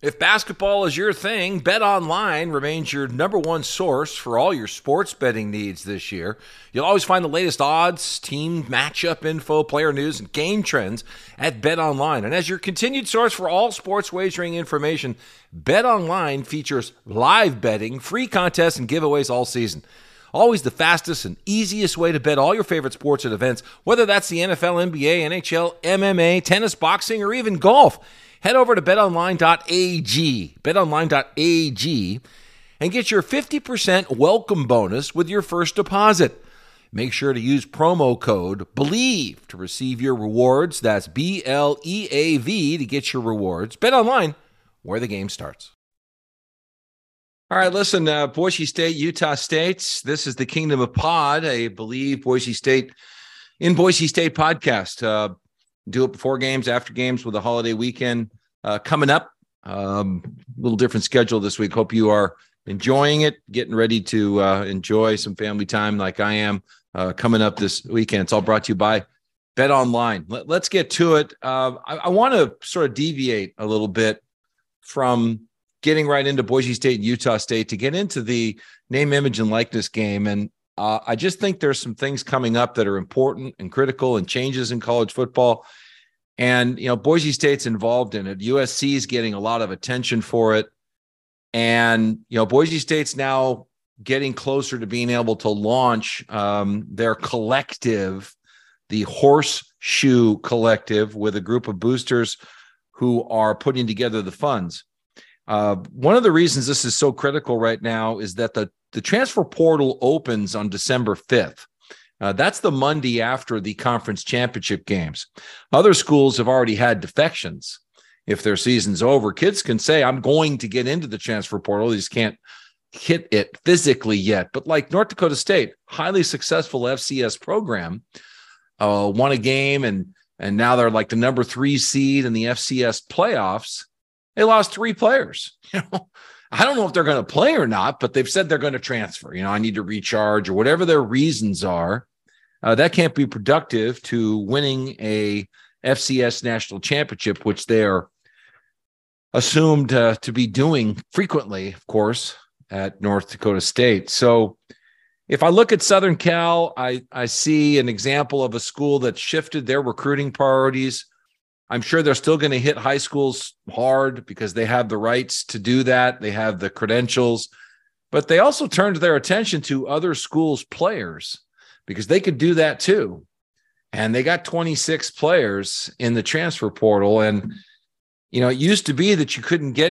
If basketball is your thing, Bet Online remains your number one source for all your sports betting needs this year. You'll always find the latest odds, team matchup info, player news, and game trends at Bet Online. And as your continued source for all sports wagering information, Bet Online features live betting, free contests, and giveaways all season. Always the fastest and easiest way to bet all your favorite sports and events, whether that's the NFL, NBA, NHL, MMA, tennis, boxing, or even golf. Head over to betonline.ag, betonline.ag, and get your 50% welcome bonus with your first deposit. Make sure to use promo code BLEAV to receive your rewards. That's B L E A V to get your rewards. Bet online, where the game starts. All right, listen, uh, Boise State, Utah State. This is the Kingdom of Pod, I Bleav Boise State in Boise State podcast. Uh, do it before games, after games with a holiday weekend uh, coming up. Um, a little different schedule this week. Hope you are enjoying it, getting ready to uh, enjoy some family time like I am uh, coming up this weekend. It's all brought to you by Bet Online. Let, us get to it. Uh, I, I want to sort of deviate a little bit from getting right into Boise State and Utah State to get into the name, image, and likeness game. And uh, I just think there's some things coming up that are important and critical and changes in college football. And, you know, Boise State's involved in it. USC is getting a lot of attention for it. And, you know, Boise State's now getting closer to being able to launch um, their collective, the Horseshoe Collective, with a group of boosters who are putting together the funds. Uh, one of the reasons this is so critical right now is that the, the transfer portal opens on December 5th. Uh, that's the Monday after the conference championship games. Other schools have already had defections. If their season's over, kids can say, I'm going to get into the transfer portal. They just can't hit it physically yet. But like North Dakota State, highly successful FCS program, uh, won a game and and now they're like the number three seed in the FCS playoffs. They lost three players. You know, I don't know if they're going to play or not, but they've said they're going to transfer. You know, I need to recharge or whatever their reasons are. Uh, that can't be productive to winning a FCS national championship, which they're assumed uh, to be doing frequently, of course, at North Dakota State. So if I look at Southern Cal, I, I see an example of a school that shifted their recruiting priorities I'm sure they're still going to hit high schools hard because they have the rights to do that. They have the credentials, but they also turned their attention to other schools' players because they could do that too. And they got 26 players in the transfer portal. And, you know, it used to be that you couldn't get.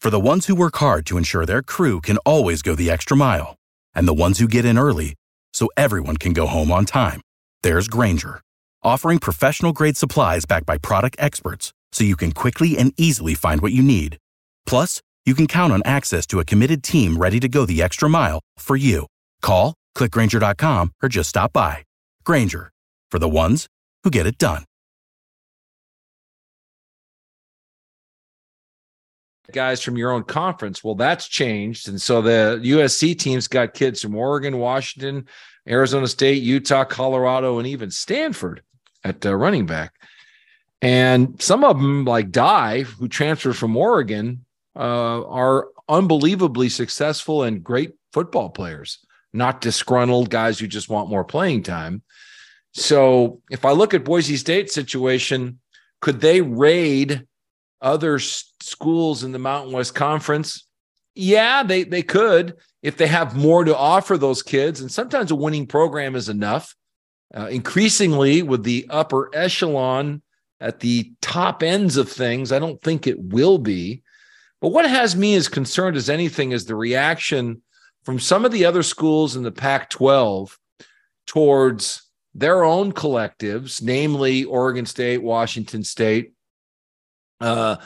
For the ones who work hard to ensure their crew can always go the extra mile, and the ones who get in early so everyone can go home on time, there's Grainger offering professional grade supplies backed by product experts so you can quickly and easily find what you need. Plus, you can count on access to a committed team ready to go the extra mile for you. Call, clickgranger.com, or just stop by. Grainger, for the ones who get it done. Guys from your own conference. Well, that's changed. And so the USC teams got kids from Oregon, Washington, Arizona State, Utah, Colorado, and even Stanford at uh, running back. And some of them, like Dye, who transferred from Oregon, uh, are unbelievably successful and great football players, not disgruntled guys who just want more playing time. So if I look at Boise State situation, could they raid other schools in the Mountain West Conference? Yeah, they they could if they have more to offer those kids. And sometimes a winning program is enough. Uh, increasingly, with the upper echelon at the top ends of things, I don't think it will be. But what has me as concerned as anything is the reaction from some of the other schools in the Pac 12 towards their own collectives, namely Oregon State, Washington State, uh,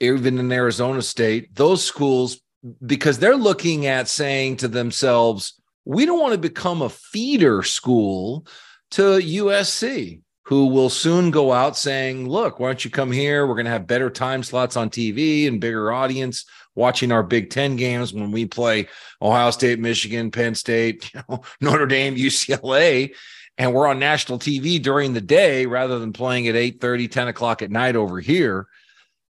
even in Arizona State, those schools, because they're looking at saying to themselves, we don't want to become a feeder school to USC, who will soon go out saying, look, why don't you come here? We're going to have better time slots on TV and bigger audience watching our Big Ten games when we play Ohio State, Michigan, Penn State, you know, Notre Dame, UCLA and we're on national TV during the day rather than playing at 8 30, 10 o'clock at night over here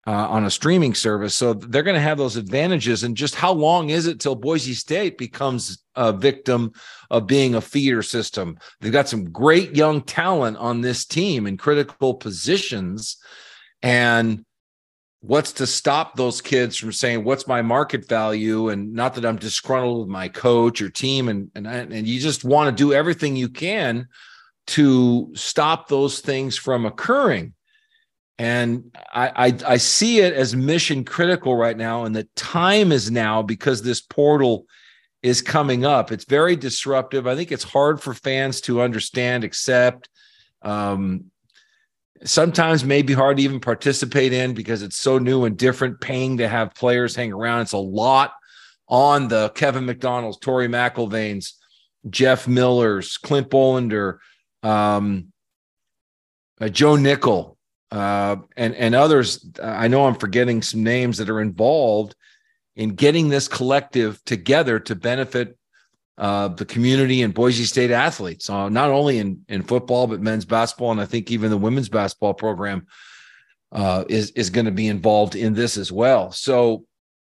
uh, on a streaming service. So they're going to have those advantages. And just how long is it till Boise State becomes a victim of being a feeder system? They've got some great young talent on this team in critical positions. And what's to stop those kids from saying what's my market value and not that i'm disgruntled with my coach or team and and, and you just want to do everything you can to stop those things from occurring and I, I, I see it as mission critical right now and the time is now because this portal is coming up it's very disruptive i think it's hard for fans to understand accept um, sometimes may be hard to even participate in because it's so new and different, paying to have players hang around. It's a lot on the Kevin McDonald's, Tory McIlvain's, Jeff Miller's, Clint Bolander, um, uh, Joe Nickel, uh, and and others. I know I'm forgetting some names that are involved in getting this collective together to benefit uh, the community and Boise State athletes, uh, not only in, in football, but men's basketball. And I think even the women's basketball program uh, is, is going to be involved in this as well. So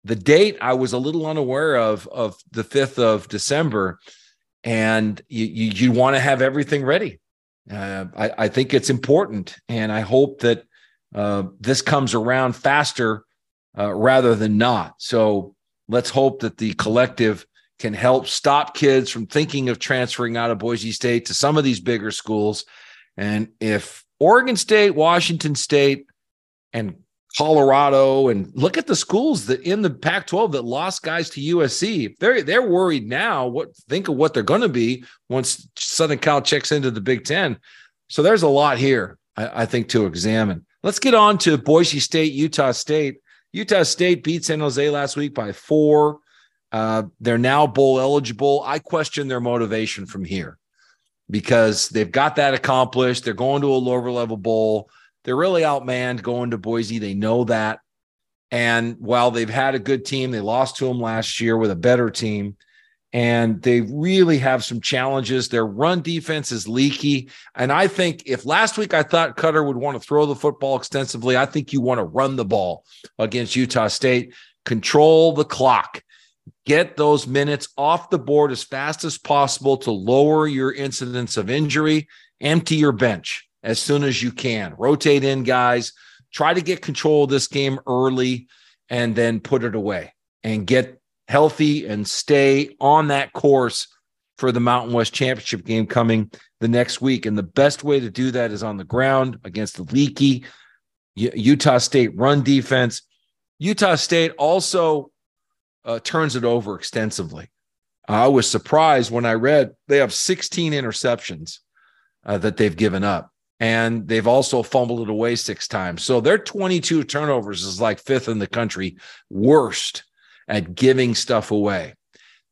the date I was a little unaware of, of the 5th of December. And you, you, you want to have everything ready. Uh, I, I, think it's important. And I hope that uh, this comes around faster uh, rather than not. So let's hope that the collective can help stop kids from thinking of transferring out of Boise State to some of these bigger schools. And if Oregon State, Washington State, and Colorado, and look at the schools that in the Pac-12 that lost guys to USC. They're they're worried now. What think of what they're going to be once Southern Cal checks into the Big Ten. So there's a lot here, I, I think, to examine. Let's get on to Boise State, Utah State. Utah State beat San Jose last week by four. Uh, they're now bowl eligible. I question their motivation from here because they've got that accomplished. They're going to a lower level bowl. They're really outmanned going to Boise. They know that. And while they've had a good team, they lost to them last year with a better team. And they really have some challenges. Their run defense is leaky. And I think if last week I thought Koetter would want to throw the football extensively, I think you want to run the ball against Utah State, control the clock get those minutes off the board as fast as possible to lower your incidence of injury, empty your bench as soon as you can, rotate in guys, try to get control of this game early and then put it away and get healthy and stay on that course for the Mountain West Championship game coming the next week. And the best way to do that is on the ground against the leaky Utah State run defense. Utah State also uh, turns it over extensively. I was surprised when I read they have 16 interceptions uh, that they've given up, and they've also fumbled it away six times. So their 22 turnovers is like fifth in the country, worst at giving stuff away.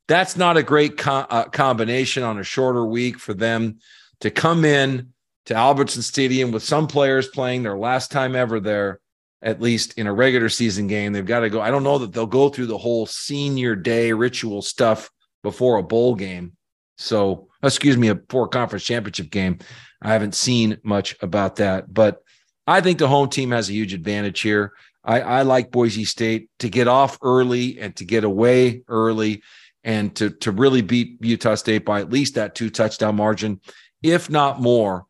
That's not a great co- uh, combination on a shorter week for them to come in to Albertson Stadium with some players playing their last time ever there at least in a regular season game. They've got to go. I don't know that they'll go through the whole senior day ritual stuff before a bowl game. So excuse me, a four conference championship game. I haven't seen much about that, but I think the home team has a huge advantage here. I, I like Boise State to get off early and to get away early and to to really beat Utah State by at least that two touchdown margin, if not more.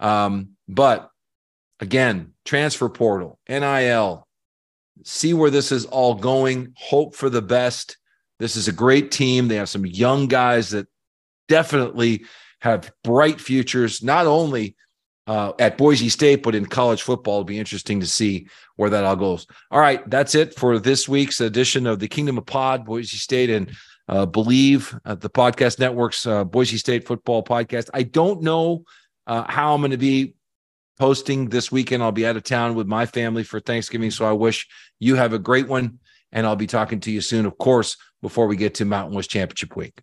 Um, but again, transfer portal, NIL, see where this is all going. Hope for the best. This is a great team. They have some young guys that definitely have bright futures, not only uh, at Boise State, but in college football. It'll be interesting to see where that all goes. All right, that's it for this week's edition of the Kingdom of Pod, Boise State, and uh, Bleav, uh, the podcast network's uh, Boise State football podcast. I don't know uh, how I'm going to be posting this weekend. I'll be out of town with my family for Thanksgiving. So I wish you have a great one. And I'll be talking to you soon, of course, before we get to Mountain West Championship Week.